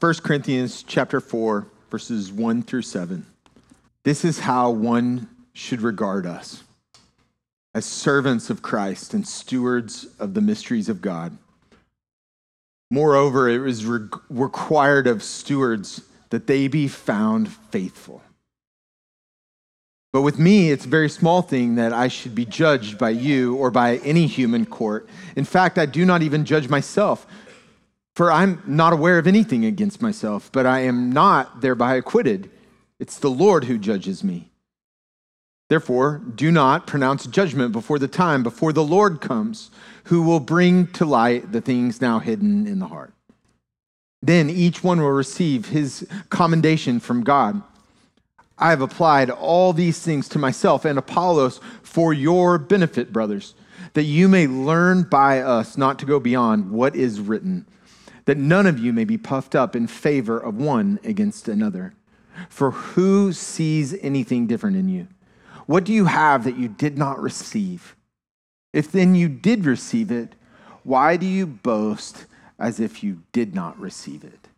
1 Corinthians chapter 4, verses 1 through 7. This is how one should regard us as servants of Christ and stewards of the mysteries of God. Moreover, it is re- required of stewards that they be found faithful. But with me, it's a very small thing that I should be judged by you or by any human court. In fact, I do not even judge myself, for I'm not aware of anything against myself, but I am not thereby acquitted. It's the Lord who judges me. Therefore, do not pronounce judgment before the time, before the Lord comes, who will bring to light the things now hidden in the heart. Then each one will receive his commendation from God. I have applied all these things to myself and Apollos for your benefit, brothers, that you may learn by us not to go beyond what is written, that none of you may be puffed up in favor of one against another. For who sees anything different in you? What do you have that you did not receive? If then you did receive it, why do you boast as if you did not receive it?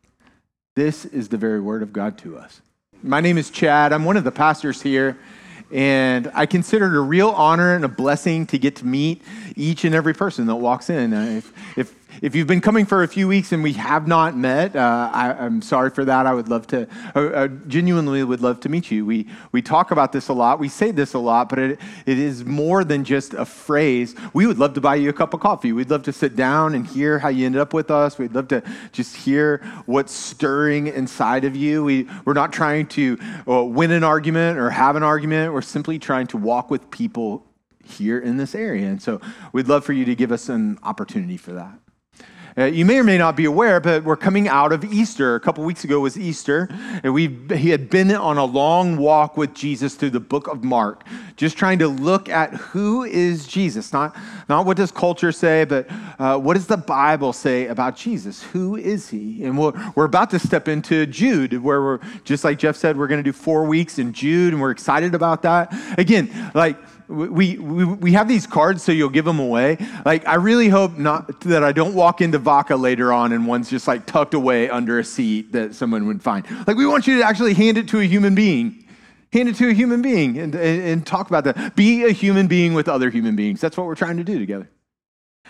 This is the very word of God to us. My name is Chad. I'm one of the pastors here, and I consider it a real honor and a blessing to get to meet each and every person that walks in. Uh, if, if if you've been coming for a few weeks and we have not met, uh, I, am sorry for that. I would love to, uh, uh, genuinely would love to meet you. We, we talk about this a lot. We say this a lot, but it, it is more than just a phrase. We would love to buy you a cup of coffee. We'd love to sit down and hear how you ended up with us. We'd love to just hear what's stirring inside of you. We, we're not trying to uh, win an argument or have an argument. We're simply trying to walk with people here in this area. And so we'd love for you to give us an opportunity for that. Uh, you may or may not be aware, but we're coming out of Easter. A couple weeks ago was Easter, and we he had been on a long walk with Jesus through the book of Mark, just trying to look at who is Jesus. Not, not what does culture say, but uh, what does the Bible say about Jesus? Who is he? And we're, we're about to step into Jude, where we're, just like Jeff said, we're going to do four weeks in Jude, and we're excited about that. Again, like, we, we, we have these cards so you'll give them away. Like, I really hope not that I don't walk into Vaca later on and one's just like tucked away under a seat that someone would find. Like, we want you to actually hand it to a human being. Hand it to a human being and, and, and talk about that. Be a human being with other human beings. That's what we're trying to do together.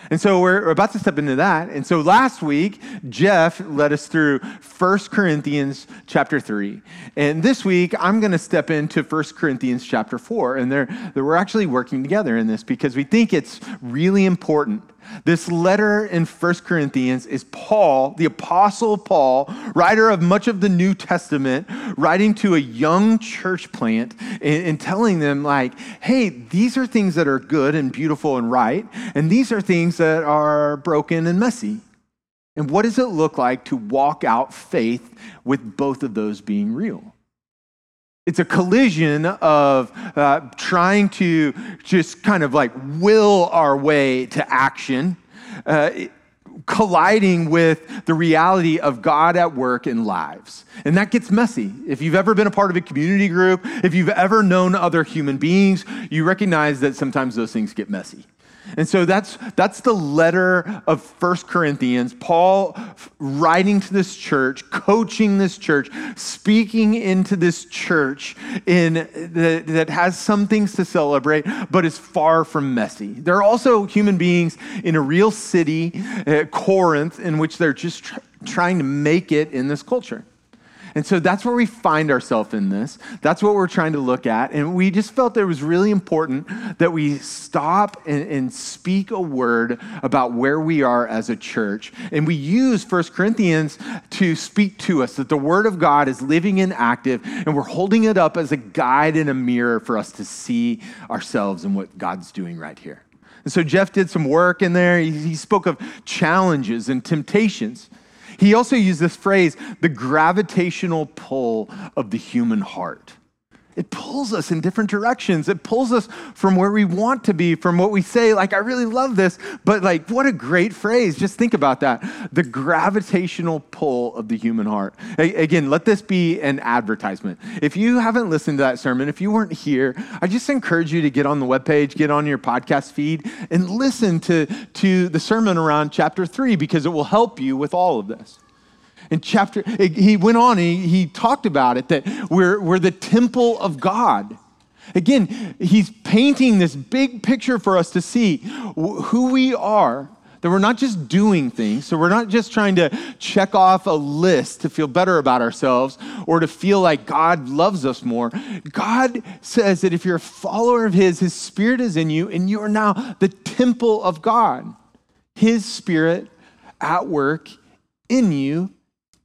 And so we're about to step into that. And so last week, Jeff led us through 1 Corinthians chapter 3. And this week, I'm going to step into 1 Corinthians chapter 4. And they're, we're actually working together in this because we think it's really important this letter in 1 Corinthians is Paul, the Apostle Paul, writer of much of the New Testament, writing to a young church plant and, and, telling them, like, hey, these are things that are good and beautiful and right, and these are things that are broken and messy. And what does it look like to walk out faith with both of those being real? It's a collision of uh, trying to just kind of like will our way to action, uh, colliding with the reality of God at work in lives. And that gets messy. If you've ever been a part of a community group, if you've ever known other human beings, you recognize that sometimes those things get messy. And so that's, that's the letter of First Corinthians. Paul writing to this church, coaching this church, speaking into this church in, that, that has some things to celebrate, but is far from messy. There are also human beings in a real city, uh, Corinth, in which they're just tr- trying to make it in this culture. And so that's where we find ourselves in this. That's what we're trying to look at. And we just felt it was really important that we stop and, and, speak a word about where we are as a church. And we use 1 Corinthians to speak to us that the word of God is living and active, and we're holding it up as a guide and a mirror for us to see ourselves and what God's doing right here. And so Jeff did some work in there. He, he spoke of challenges and temptations. He also used this phrase, the gravitational pull of the human heart. It pulls us in different directions. It pulls us from where we want to be, from what we say, like, I really love this, but like, what a great phrase. Just think about that. The gravitational pull of the human heart. Again, let this be an advertisement. If you haven't listened to that sermon, if you weren't here, I just encourage you to get on the webpage, get on your podcast feed, and listen to, to the sermon around chapter three because it will help you with all of this. In chapter, he went on, he, he talked about it that we're, we're the temple of God. Again, he's painting this big picture for us to see who we are that we're not just doing things, so we're not just trying to check off a list to feel better about ourselves or to feel like God loves us more. God says that if you're a follower of His, His Spirit is in you, and you are now the temple of God. His Spirit at work in you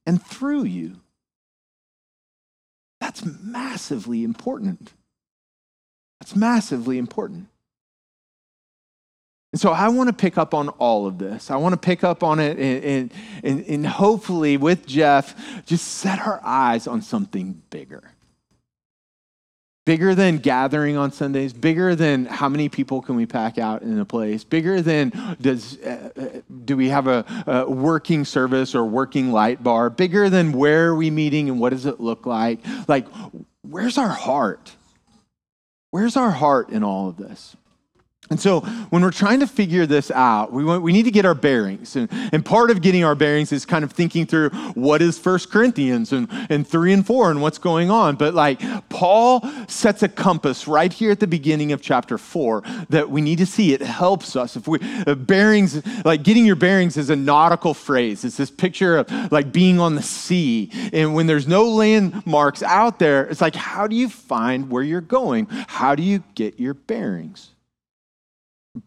and through you. That's massively important. That's massively important. And so I want to pick up on all of this. I want to pick up on it and, and, and, hopefully with Jeff, just set our eyes on something bigger. Bigger than gathering on Sundays, bigger than how many people can we pack out in a place, bigger than does, uh, uh do we have a, a working service or working light bar, bigger than where are we meeting and what does it look like. Like, where's our heart? Where's our heart in all of this? And so, when we're trying to figure this out, we, want, we need to get our bearings. And, and part of getting our bearings is kind of thinking through what is First Corinthians and, and 3 and 4 and what's going on. But, like, Paul sets a compass right here at the beginning of chapter 4 that we need to see. It helps us. If we, uh, bearings, like getting your bearings is a nautical phrase. It's this picture of like being on the sea. And when there's no landmarks out there, it's like, how do you find where you're going? How do you get your bearings?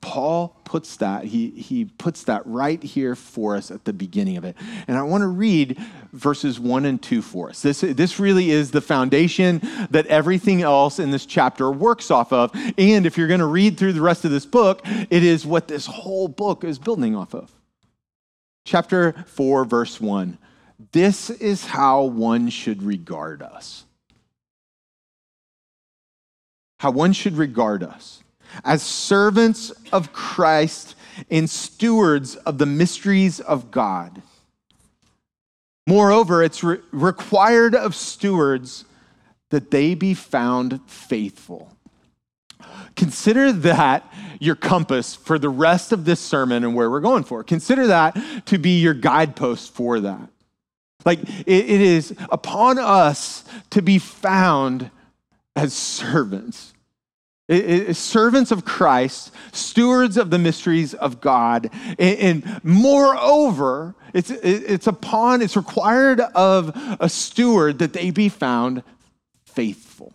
Paul puts that, he, he puts that right here for us at the beginning of it. And I want to read verses one and two for us. This, this really is the foundation that everything else in this chapter works off of. And if you're going to read through the rest of this book, it is what this whole book is building off of. Chapter 4, verse 1. This is how one should regard us. How one should regard us as servants of Christ and stewards of the mysteries of God. Moreover, it's re- required of stewards that they be found faithful. Consider that your compass for the rest of this sermon and where we're going for. Consider that to be your guidepost for that. Like it, it is upon us to be found as servants servants of Christ, stewards of the mysteries of God. And, and moreover, it's, it's upon, it's required of a steward that they be found faithful.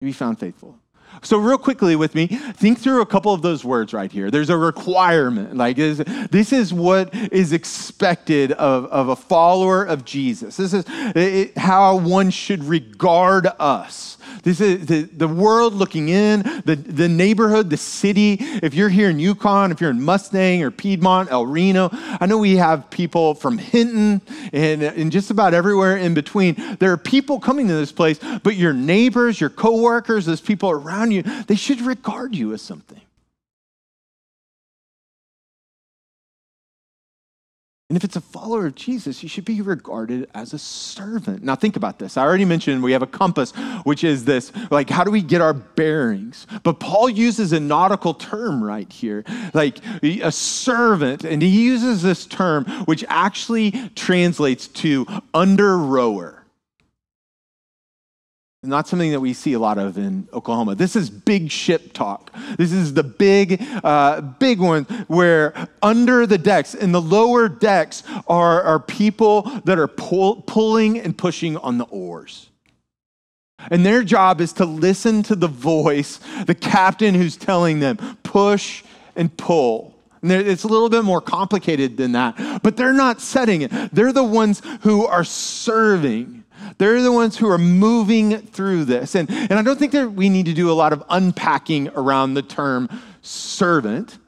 Be found faithful. So, real quickly with me, think through a couple of those words right here. There's a requirement. Like, is, this is what is expected of, of a follower of Jesus. This is it, how one should regard us. This is the, the world looking in, the, the neighborhood, the city. If you're here in Yukon, if you're in Mustang or Piedmont, El Reno, I know we have people from Hinton and, and just about everywhere in between. There are people coming to this place, but your neighbors, your coworkers, those people around you, they should regard you as something. And if it's a follower of Jesus, you should be regarded as a servant. Now, think about this. I already mentioned we have a compass, which is this like, how do we get our bearings? But Paul uses a nautical term right here, like a servant. And he uses this term, which actually translates to under rower not something that we see a lot of in Oklahoma. This is big ship talk. This is the big, uh, big one where under the decks, in the lower decks, are, are people that are pull, pulling and pushing on the oars. And their job is to listen to the voice, the captain who's telling them, push and pull. And it's a little bit more complicated than that, but they're not setting it. They're the ones who are serving. They're the ones who are moving through this. And, and I don't think that we need to do a lot of unpacking around the term servant.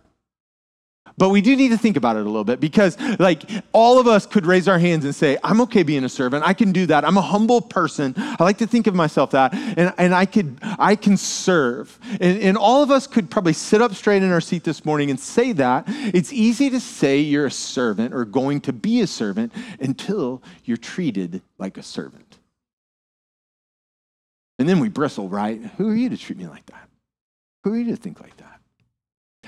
But we do need to think about it a little bit because, like, all of us could raise our hands and say, I'm okay being a servant. I can do that. I'm a humble person. I like to think of myself that. And, and I, could, I can serve. And, and all of us could probably sit up straight in our seat this morning and say that. It's easy to say you're a servant or going to be a servant until you're treated like a servant. And then we bristle, right? Who are you to treat me like that? Who are you to think like that?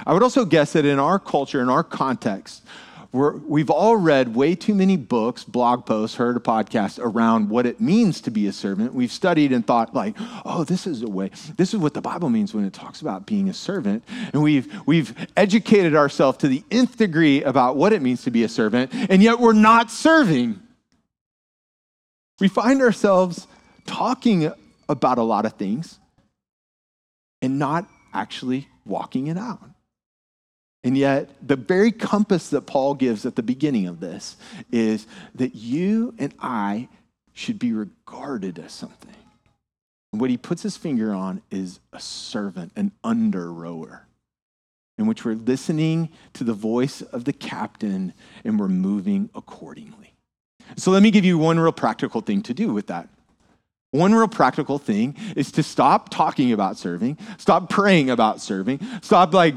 I would also guess that in our culture, in our context, we have all read way too many books, blog posts, heard a podcast around what it means to be a servant. We've studied and thought, like, oh, this is a way, this is what the Bible means when it talks about being a servant. And we've, we've educated ourselves to the nth degree about what it means to be a servant, and yet we're not serving. We find ourselves talking about a lot of things and not actually walking it out. And yet, the very compass that Paul gives at the beginning of this is that you and I should be regarded as something. And what he puts his finger on is a servant, an under rower, in which we're listening to the voice of the captain and we're moving accordingly. So, let me give you one real practical thing to do with that. One real practical thing is to stop talking about serving, stop praying about serving, stop like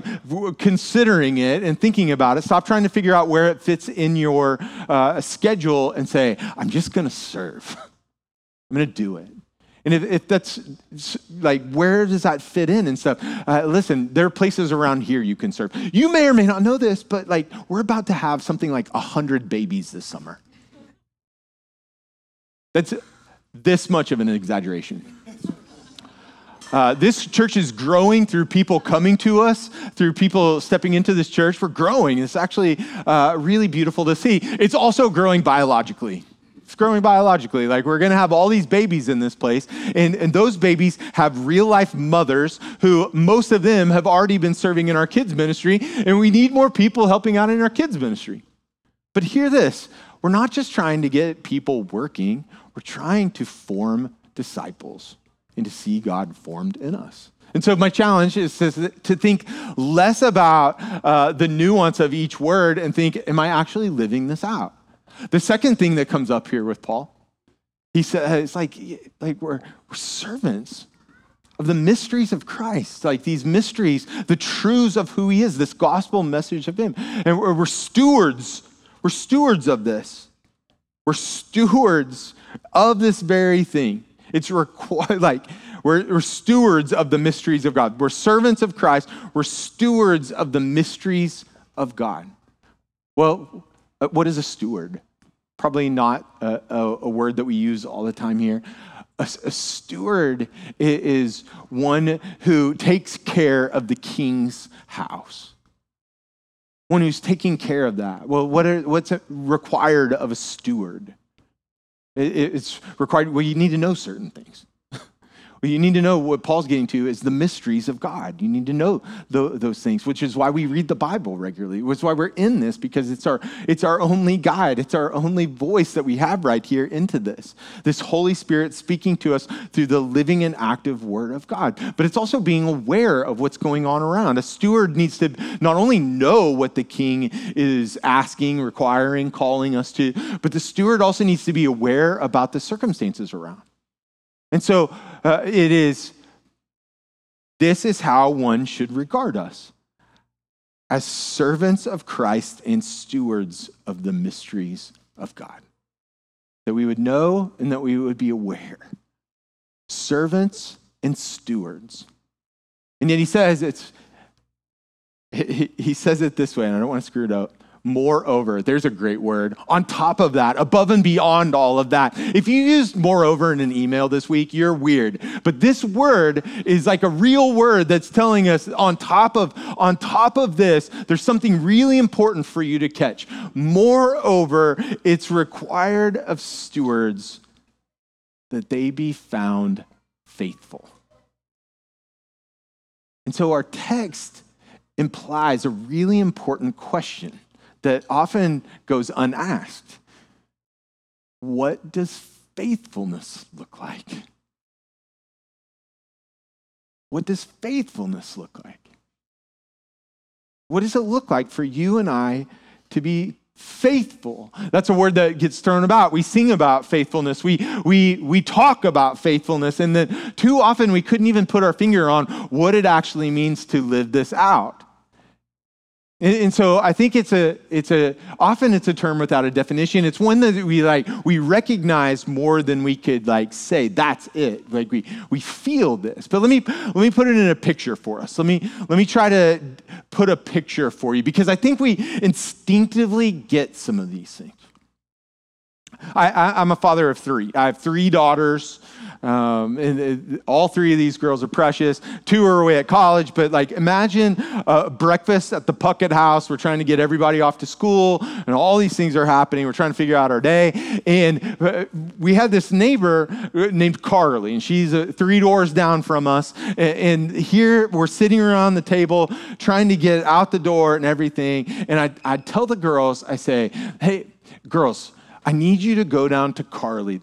considering it and thinking about it, stop trying to figure out where it fits in your uh, schedule and say, I'm just gonna serve. I'm gonna do it. And if, if, that's like, where does that fit in and stuff? Uh, listen, there are places around here you can serve. You may or may not know this, but like, we're about to have something like 100 babies this summer. That's this much of an exaggeration. Uh, this church is growing through people coming to us, through people stepping into this church. We're growing. It's actually uh, really beautiful to see. It's also growing biologically. It's growing biologically. Like we're going to have all these babies in this place, and, and those babies have real life mothers who most of them have already been serving in our kids' ministry, and we need more people helping out in our kids' ministry. But hear this we're not just trying to get people working, we're trying to form disciples and to see God formed in us. And so, my challenge is to, to think less about uh, the nuance of each word and think, am I actually living this out? The second thing that comes up here with Paul, he says, like, like we're, we're servants of the mysteries of Christ, like these mysteries, the truths of who he is, this gospel message of him. And we're, we're stewards we're stewards of this. We're stewards of this very thing. It's required, like, we're, we're, stewards of the mysteries of God. We're servants of Christ. We're stewards of the mysteries of God. Well, uh, what is a steward? Probably not a, a, a word that we use all the time here. A, a steward is one who takes care of the king's house one who's taking care of that. Well, what are, what's required of a steward? It's required, well, you need to know certain things. What you need to know what Paul's getting to is the mysteries of God. You need to know those things, which is why we read the Bible regularly. Is why we're in this because it's our it's our only guide. It's our only voice that we have right here into this. This Holy Spirit speaking to us through the living and active Word of God. But it's also being aware of what's going on around. A steward needs to not only know what the King is asking, requiring, calling us to, but the steward also needs to be aware about the circumstances around. And so uh, it is, this is how one should regard us as servants of Christ and stewards of the mysteries of God. That we would know and that we would be aware. Servants and stewards. And yet he says it's, he, he says it this way, and I don't want to screw it up moreover. There's a great word. On top of that, above and beyond all of that. If you used moreover in an email this week, you're weird. But this word is like a real word that's telling us on top of on top of this, there's something really important for you to catch. Moreover, it's required of stewards that they be found faithful. And so our text implies a really important question that often goes unasked. What does faithfulness look like? What does faithfulness look like? What does it look like for you and I to be faithful? That's a word that gets thrown about. We sing about faithfulness. We, we, we talk about faithfulness. And then too often we couldn't even put our finger on what it actually means to live this out. And, and, so I think it's a, it's a, often it's a term without a definition. It's one that we like, we recognize more than we could like say, that's it. Like we, we feel this. But let me, let me put it in a picture for us. Let me, let me try to put a picture for you because I think we instinctively get some of these things. I, I, I'm a father of three. I have three daughters. Um, and all three of these girls are precious. Two are away at college, but like imagine a breakfast at the Puckett house. We're trying to get everybody off to school, and all these things are happening. We're trying to figure out our day. And uh, we had this neighbor uh, named Carly, and she's uh, three doors down from us. And here we're sitting around the table trying to get out the door and everything. And I, I tell the girls, I say, hey, girls, I need you to go down to Carly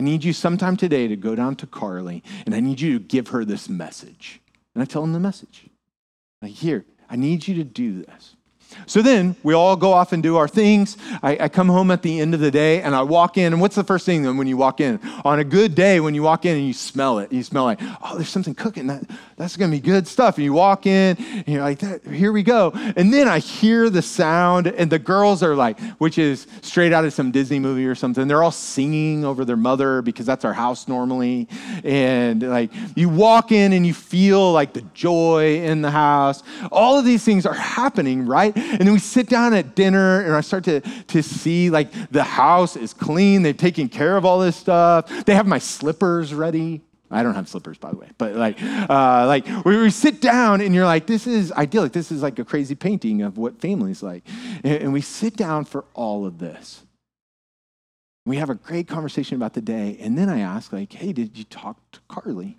I need you sometime today to go down to Carly and I need you to give her this message. And I tell him the message. Like, here, I need you to do this. So then we all go off and do our things. I, I, come home at the end of the day and I walk in. And what's the first thing when you walk in? On a good day, when you walk in and you smell it, you smell like, oh, there's something cooking. That, that's going to be good stuff. And you walk in and you're like, here we go. And then I hear the sound and the girls are like, which is straight out of some Disney movie or something. They're all singing over their mother because that's our house normally. And like you walk in and you feel like the joy in the house. All of these things are happening, right? And then we sit down at dinner and I start to, to see like the house is clean. They've taken care of all this stuff. They have my slippers ready. I don't have slippers, by the way, but like, uh, like we, sit down and you're like, this is idyllic. This is like a crazy painting of what family's like. And, and we sit down for all of this. We have a great conversation about the day. And then I ask, like, hey, did you talk to Carly?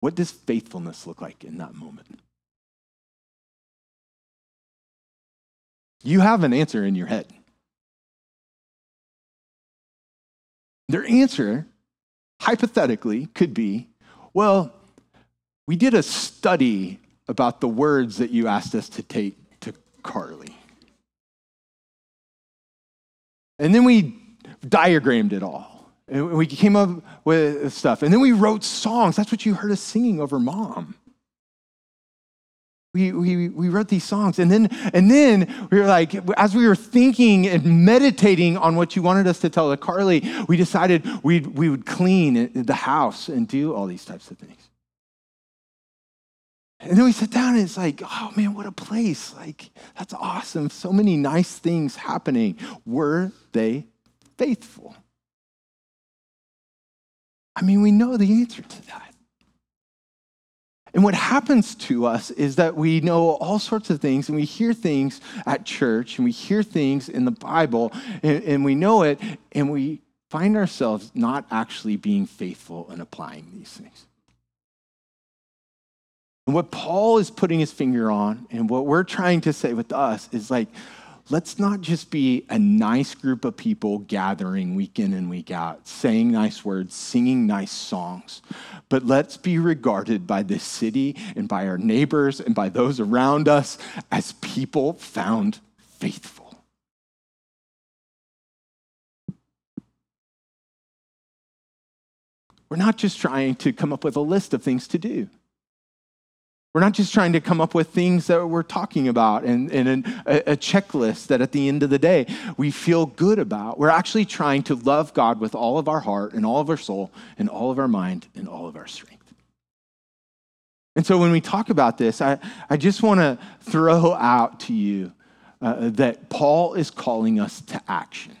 What does faithfulness look like in that moment? You have an answer in your head. Their answer, hypothetically, could be well, we did a study about the words that you asked us to take to Carly. And then we diagrammed it all. And we came up with stuff. And then we wrote songs. That's what you heard us singing over mom we, we, we wrote these songs and then and then we were like as we were thinking and meditating on what you wanted us to tell to carly we decided we'd, we would clean the house and do all these types of things. And then we sit down and it's like oh man what a place. Like that's awesome. So many nice things happening. Were they faithful? I mean we know the answer to that and what happens to us is that we know all sorts of things and we hear things at church and we hear things in the Bible and, and, we know it and we find ourselves not actually being faithful in applying these things. And what Paul is putting his finger on and what we're trying to say with us is like, let's not just be a nice group of people gathering week in and week out, saying nice words, singing nice songs, but let's be regarded by this city and by our neighbors and by those around us as people found faithful. We're not just trying to come up with a list of things to do. We're not just trying to come up with things that we're talking about and, and a, a, checklist that at the end of the day we feel good about. We're actually trying to love God with all of our heart and all of our soul and all of our mind and all of our strength. And so when we talk about this, I, I just want to throw out to you uh, that Paul is calling us to action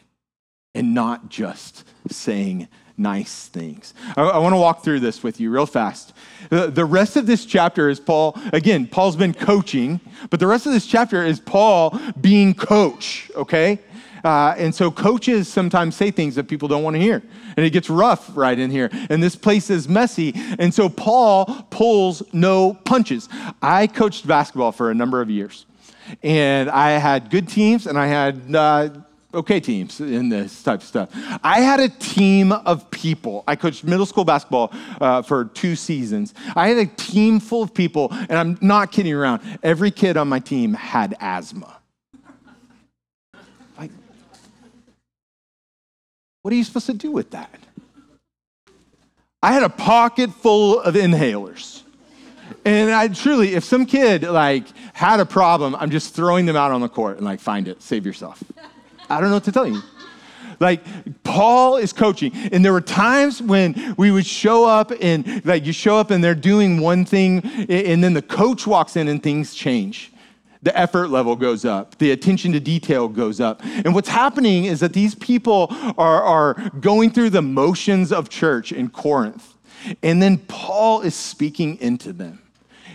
and not just saying nice things. I, I want to walk through this with you real fast. The, rest of this chapter is Paul, again, Paul's been coaching, but the rest of this chapter is Paul being coach, okay? Uh, and so coaches sometimes say things that people don't want to hear. And it gets rough right in here. And this place is messy. And so Paul pulls no punches. I coached basketball for a number of years. And I had good teams and I had uh, okay teams in this type of stuff. I had a team of people. I coached middle school basketball uh, for two seasons. I had a team full of people, and I'm not kidding around. Every kid on my team had asthma. Like, what are you supposed to do with that? I had a pocket full of inhalers. And I truly, if some kid like had a problem, I'm just throwing them out on the court and like, find it, save yourself. I don't know what to tell you. Like Paul is coaching, and there were times when we would show up and like you show up and they're doing one thing, and then the coach walks in and things change. The effort level goes up, the attention to detail goes up. And what's happening is that these people are, are going through the motions of church in Corinth. And then Paul is speaking into them.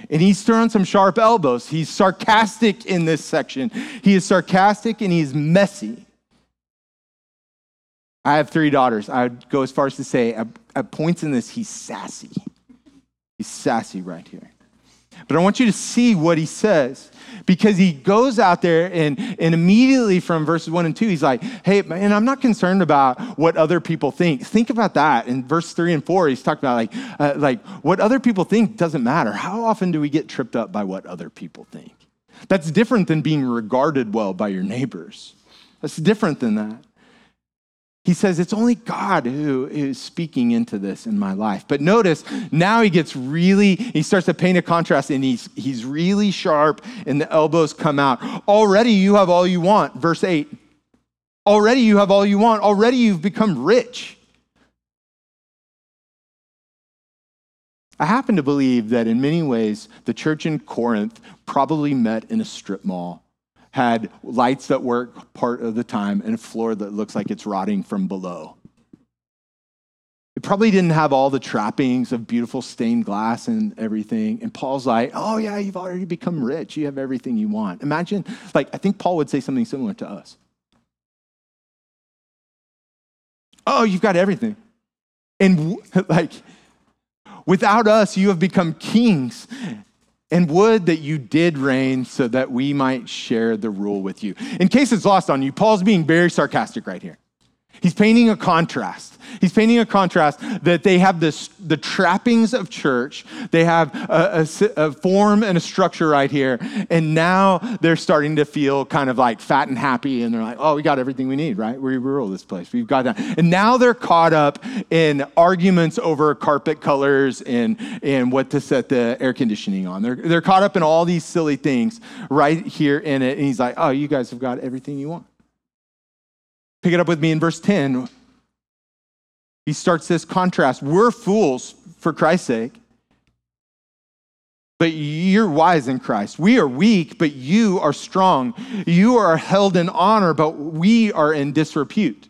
And he's throwing some sharp elbows. He's sarcastic in this section. He is sarcastic and he's messy. I have three daughters. I would go as far as to say, at, at points in this, he's sassy. He's sassy right here. But I want you to see what he says because he goes out there and, and immediately from verses one and two, he's like, hey, and I'm not concerned about what other people think. Think about that. In verse three and four, he's talking about like, uh, like what other people think doesn't matter. How often do we get tripped up by what other people think? That's different than being regarded well by your neighbors. That's different than that. He says, It's only God who is speaking into this in my life. But notice, now he gets really, he starts to paint a contrast and he's, he's really sharp and the elbows come out. Already you have all you want. Verse 8. Already you have all you want. Already you've become rich. I happen to believe that in many ways, the church in Corinth probably met in a strip mall had lights that work part of the time and a floor that looks like it's rotting from below. It probably didn't have all the trappings of beautiful stained glass and everything. And Paul's like, oh, yeah, you've already become rich. You have everything you want. Imagine, like, I think Paul would say something similar to us. Oh, you've got everything. And, like, without us, you have become kings and would that you did reign so that we might share the rule with you. In case it's lost on you, Paul's being very sarcastic right here. He's painting a contrast. He's painting a contrast that they have this, the trappings of church. They have a, a, a, form and a structure right here. And now they're starting to feel kind of like fat and happy. And they're like, oh, we got everything we need, right? We rule this place. We've got that. And now they're caught up in arguments over carpet colors and, and what to set the air conditioning on. They're, they're caught up in all these silly things right here in it. And he's like, oh, you guys have got everything you want. Pick it up with me in verse 10 he starts this contrast. We're fools for Christ's sake, but you're wise in Christ. We are weak, but you are strong. You are held in honor, but we are in disrepute.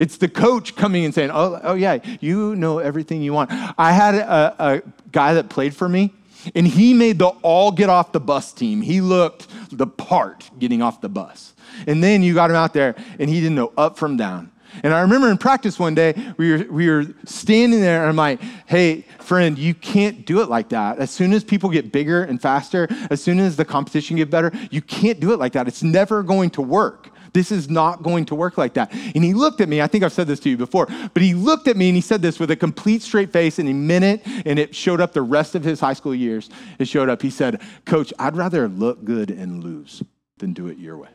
It's the coach coming and saying, Oh, oh yeah, you know everything you want. I had a, a guy that played for me, and he made the all get off the bus team. He looked the part getting off the bus. And then you got him out there, and he didn't know up from down. And I remember in practice one day, we were, we were standing there, and I'm like, hey, friend, you can't do it like that. As soon as people get bigger and faster, as soon as the competition get better, you can't do it like that. It's never going to work. This is not going to work like that. And he looked at me. I think I've said this to you before, but he looked at me and he said this with a complete straight face and he meant it. And it showed up the rest of his high school years. It showed up. He said, Coach, I'd rather look good and lose than do it your way.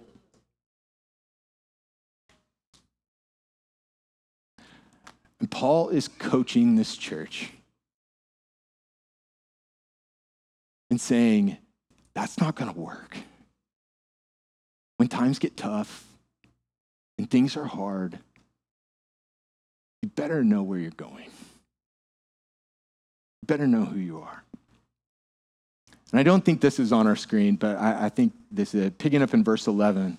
And Paul is coaching this church and saying, that's not going to work. When times get tough and things are hard, you better know where you're going. You better know who you are. And I don't think this is on our screen, but I, I think this is picking up in verse 11.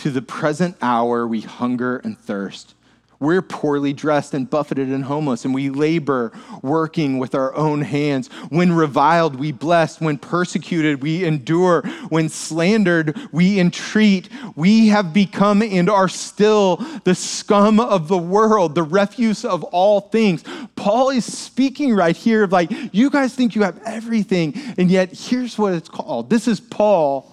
To the present hour, we hunger and thirst we're poorly dressed and buffeted and homeless, and we labor working with our own hands. When reviled, we bless. When persecuted, we endure. When slandered, we entreat. We have become and are still the scum of the world, the refuse of all things. Paul is speaking right here of like, you guys think you have everything, and yet here's what it's called. This is Paul,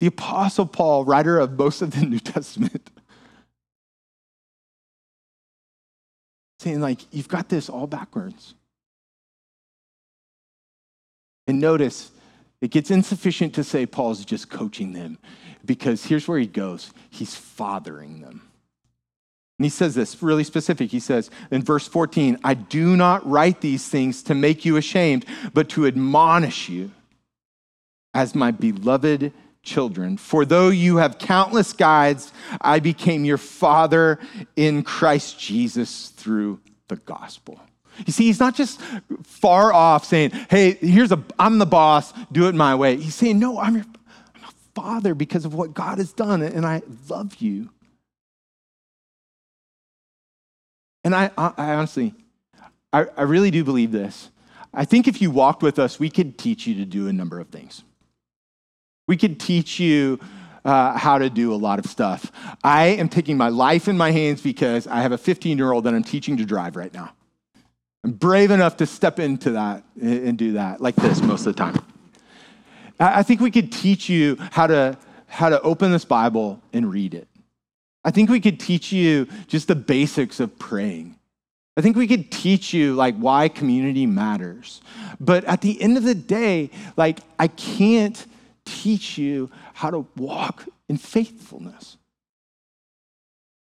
the Apostle Paul, writer of most of the New Testament. Saying, like, you've got this all backwards. And notice, it gets insufficient to say Paul's just coaching them because here's where he goes he's fathering them. And he says this really specific. He says in verse 14, I do not write these things to make you ashamed, but to admonish you as my beloved children. For though you have countless guides, I became your father in Christ Jesus through the gospel. You see, he's not just far off saying, hey, here's a, I'm the boss, do it my way. He's saying, no, I'm your I'm a father because of what God has done, and I love you. And I, I, honestly, I, I really do believe this. I think if you walked with us, we could teach you to do a number of things. We could teach you uh, how to do a lot of stuff. I am taking my life in my hands because I have a 15 year old that I'm teaching to drive right now. I'm brave enough to step into that and do that like this most of the time. I think we could teach you how to, how to open this Bible and read it. I think we could teach you just the basics of praying. I think we could teach you like why community matters. But at the end of the day, like I can't teach you how to walk in faithfulness.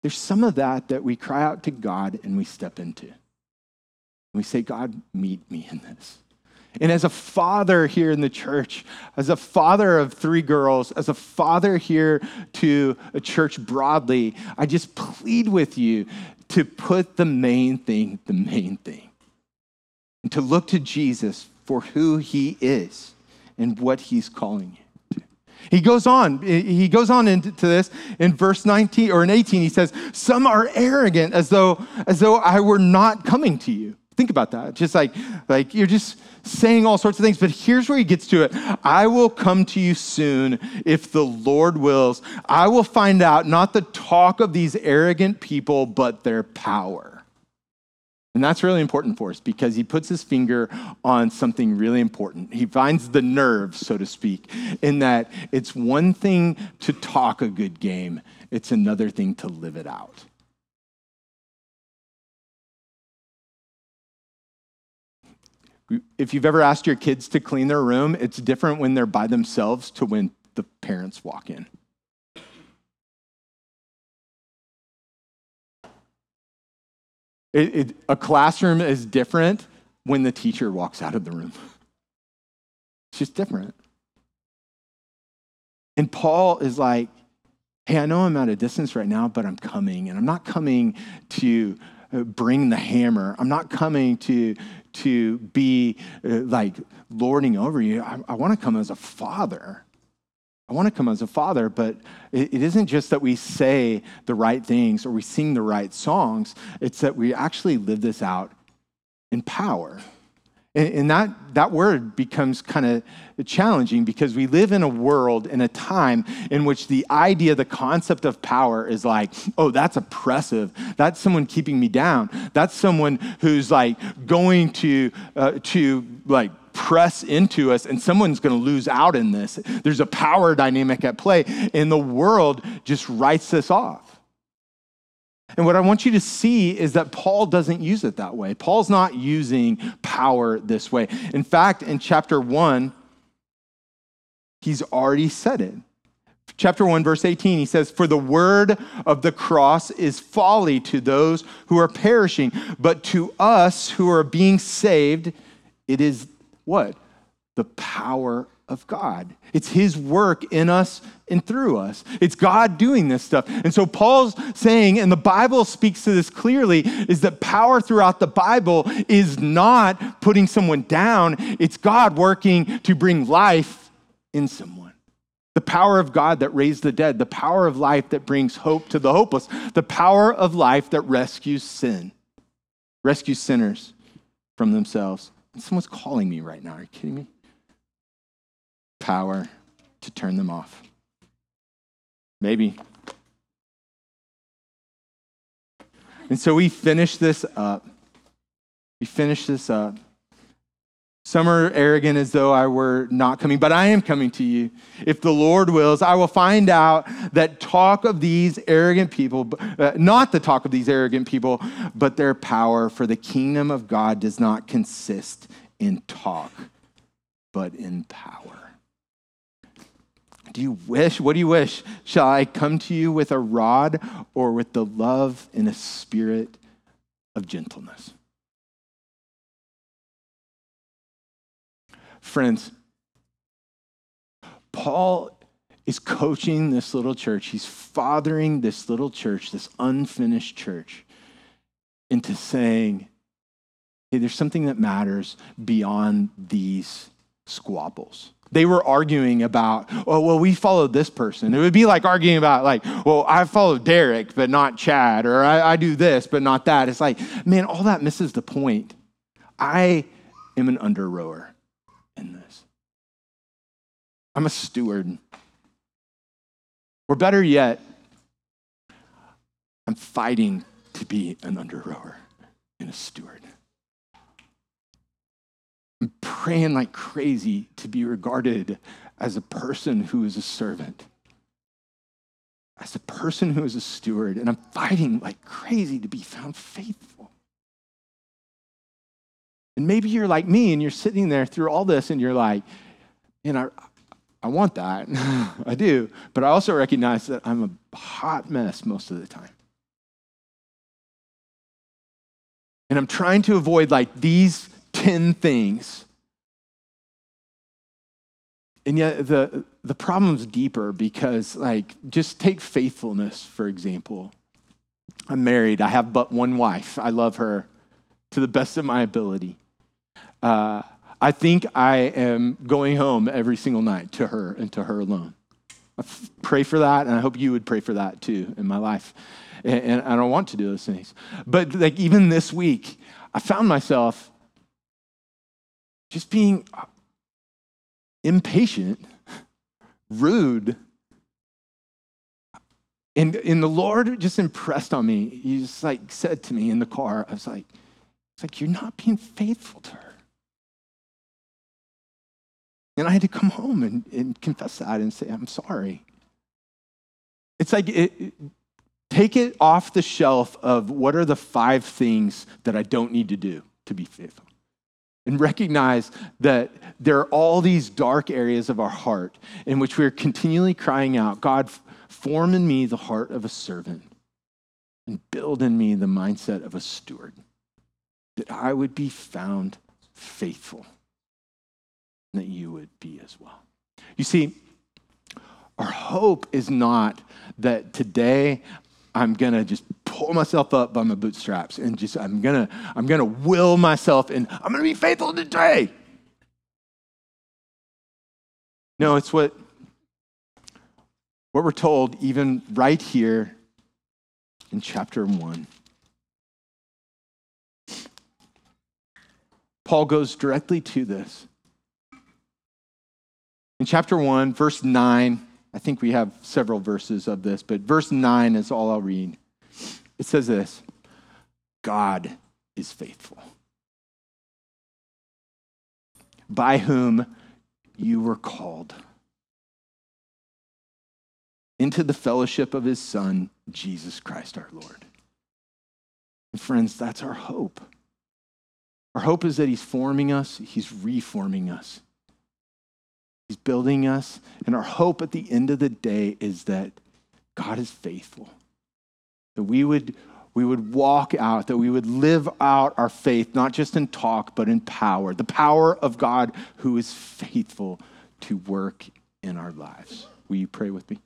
There's some of that that we cry out to God and we step into. We say, God, meet me in this. And as a father here in the church, as a father of three girls, as a father here to a church broadly, I just plead with you to put the main thing, the main thing, and to look to Jesus for who he is and what he's calling you. He goes on, he goes on into this in verse 19 or in 18. He says, Some are arrogant as though, as though I were not coming to you. Think about that. Just like, like you're just saying all sorts of things. But here's where he gets to it I will come to you soon if the Lord wills. I will find out not the talk of these arrogant people, but their power. And that's really important for us because he puts his finger on something really important. He finds the nerve, so to speak, in that it's one thing to talk a good game, it's another thing to live it out. If you've ever asked your kids to clean their room, it's different when they're by themselves to when the parents walk in. It, it, a classroom is different when the teacher walks out of the room. It's just different. And Paul is like, hey, I know I'm at a distance right now, but I'm coming. And I'm not coming to uh, bring the hammer. I'm not coming to, to be uh, like lording over you. I, I want to come as a father. I want to come as a father, but it, isn't just that we say the right things or we sing the right songs, it's that we actually live this out in power. And, and that, that word becomes kind of challenging because we live in a world, in a time in which the idea, the concept of power is like, oh, that's oppressive. That's someone keeping me down. That's someone who's like going to, uh, to like press into us and someone's going to lose out in this. There's a power dynamic at play, and the world just writes this off. And what I want you to see is that Paul doesn't use it that way. Paul's not using power this way. In fact, in chapter 1, he's already said it. Chapter 1, verse 18, he says, For the word of the cross is folly to those who are perishing, but to us who are being saved, it is what? The power of God. It's His work in us and through us. It's God doing this stuff. And so Paul's saying, and the Bible speaks to this clearly, is that power throughout the Bible is not putting someone down, it's God working to bring life in someone. The power of God that raised the dead, the power of life that brings hope to the hopeless, the power of life that rescues sin, rescues sinners from themselves. Someone's calling me right now. Are you kidding me? Power to turn them off. Maybe. And so we finish this up. We finish this up. Some are arrogant as though I were not coming, but I am coming to you. If the Lord wills, I will find out that talk of these arrogant people, uh, not the talk of these arrogant people, but their power, for the kingdom of God does not consist in talk, but in power. Do you wish? What do you wish? Shall I come to you with a rod or with the love and a spirit of gentleness? Friends, Paul is coaching this little church. He's fathering this little church, this unfinished church, into saying, hey, there's something that matters beyond these squabbles. They were arguing about, oh, well, we followed this person. It would be like arguing about, like, well, I followed Derek, but not Chad, or I, I do this, but not that. It's like, man, all that misses the point. I am an under rower. I'm a steward. Or better yet, I'm fighting to be an under rower and a steward. I'm praying like crazy to be regarded as a person who is a servant, as a person who is a steward, and I'm fighting like crazy to be found faithful. And maybe you're like me and you're sitting there through all this and you're like, you know, I want that. I do. But I also recognize that I'm a hot mess most of the time. And I'm trying to avoid like these 10 things. And yet the, the problem's deeper because, like, just take faithfulness, for example. I'm married, I have but one wife. I love her to the best of my ability. Uh, I think I am going home every single night to her and to her alone. I pray for that, and I hope you would pray for that too in my life. And, and I don't want to do those things. But like even this week, I found myself just being uh, impatient, rude. And, and the Lord just impressed on me. He just like said to me in the car, I was like, it's like, you're not being faithful to her. And I had to come home and, and confess that and say, I'm sorry. It's like, it, it, take it off the shelf of what are the five things that I don't need to do to be faithful and recognize that there are all these dark areas of our heart in which we are continually crying out, God, form in me the heart of a servant and build in me the mindset of a steward, that I would be found faithful, that you would be as well. You see, our hope is not that today I'm going to just pull myself up by my bootstraps and just I'm going to I'm going to will myself and I'm going to be faithful today. No, it's what what we're told even right here in chapter 1. Paul goes directly to this. In chapter 1, verse 9, I think we have several verses of this, but verse 9 is all I'll read. It says this God is faithful, by whom you were called into the fellowship of his Son, Jesus Christ our Lord. And friends, that's our hope. Our hope is that he's forming us, he's reforming us. He's building us. And our hope at the end of the day is that God is faithful. That we would, we would walk out, that we would live out our faith, not just in talk, but in power. The power of God who is faithful to work in our lives. Will you pray with me?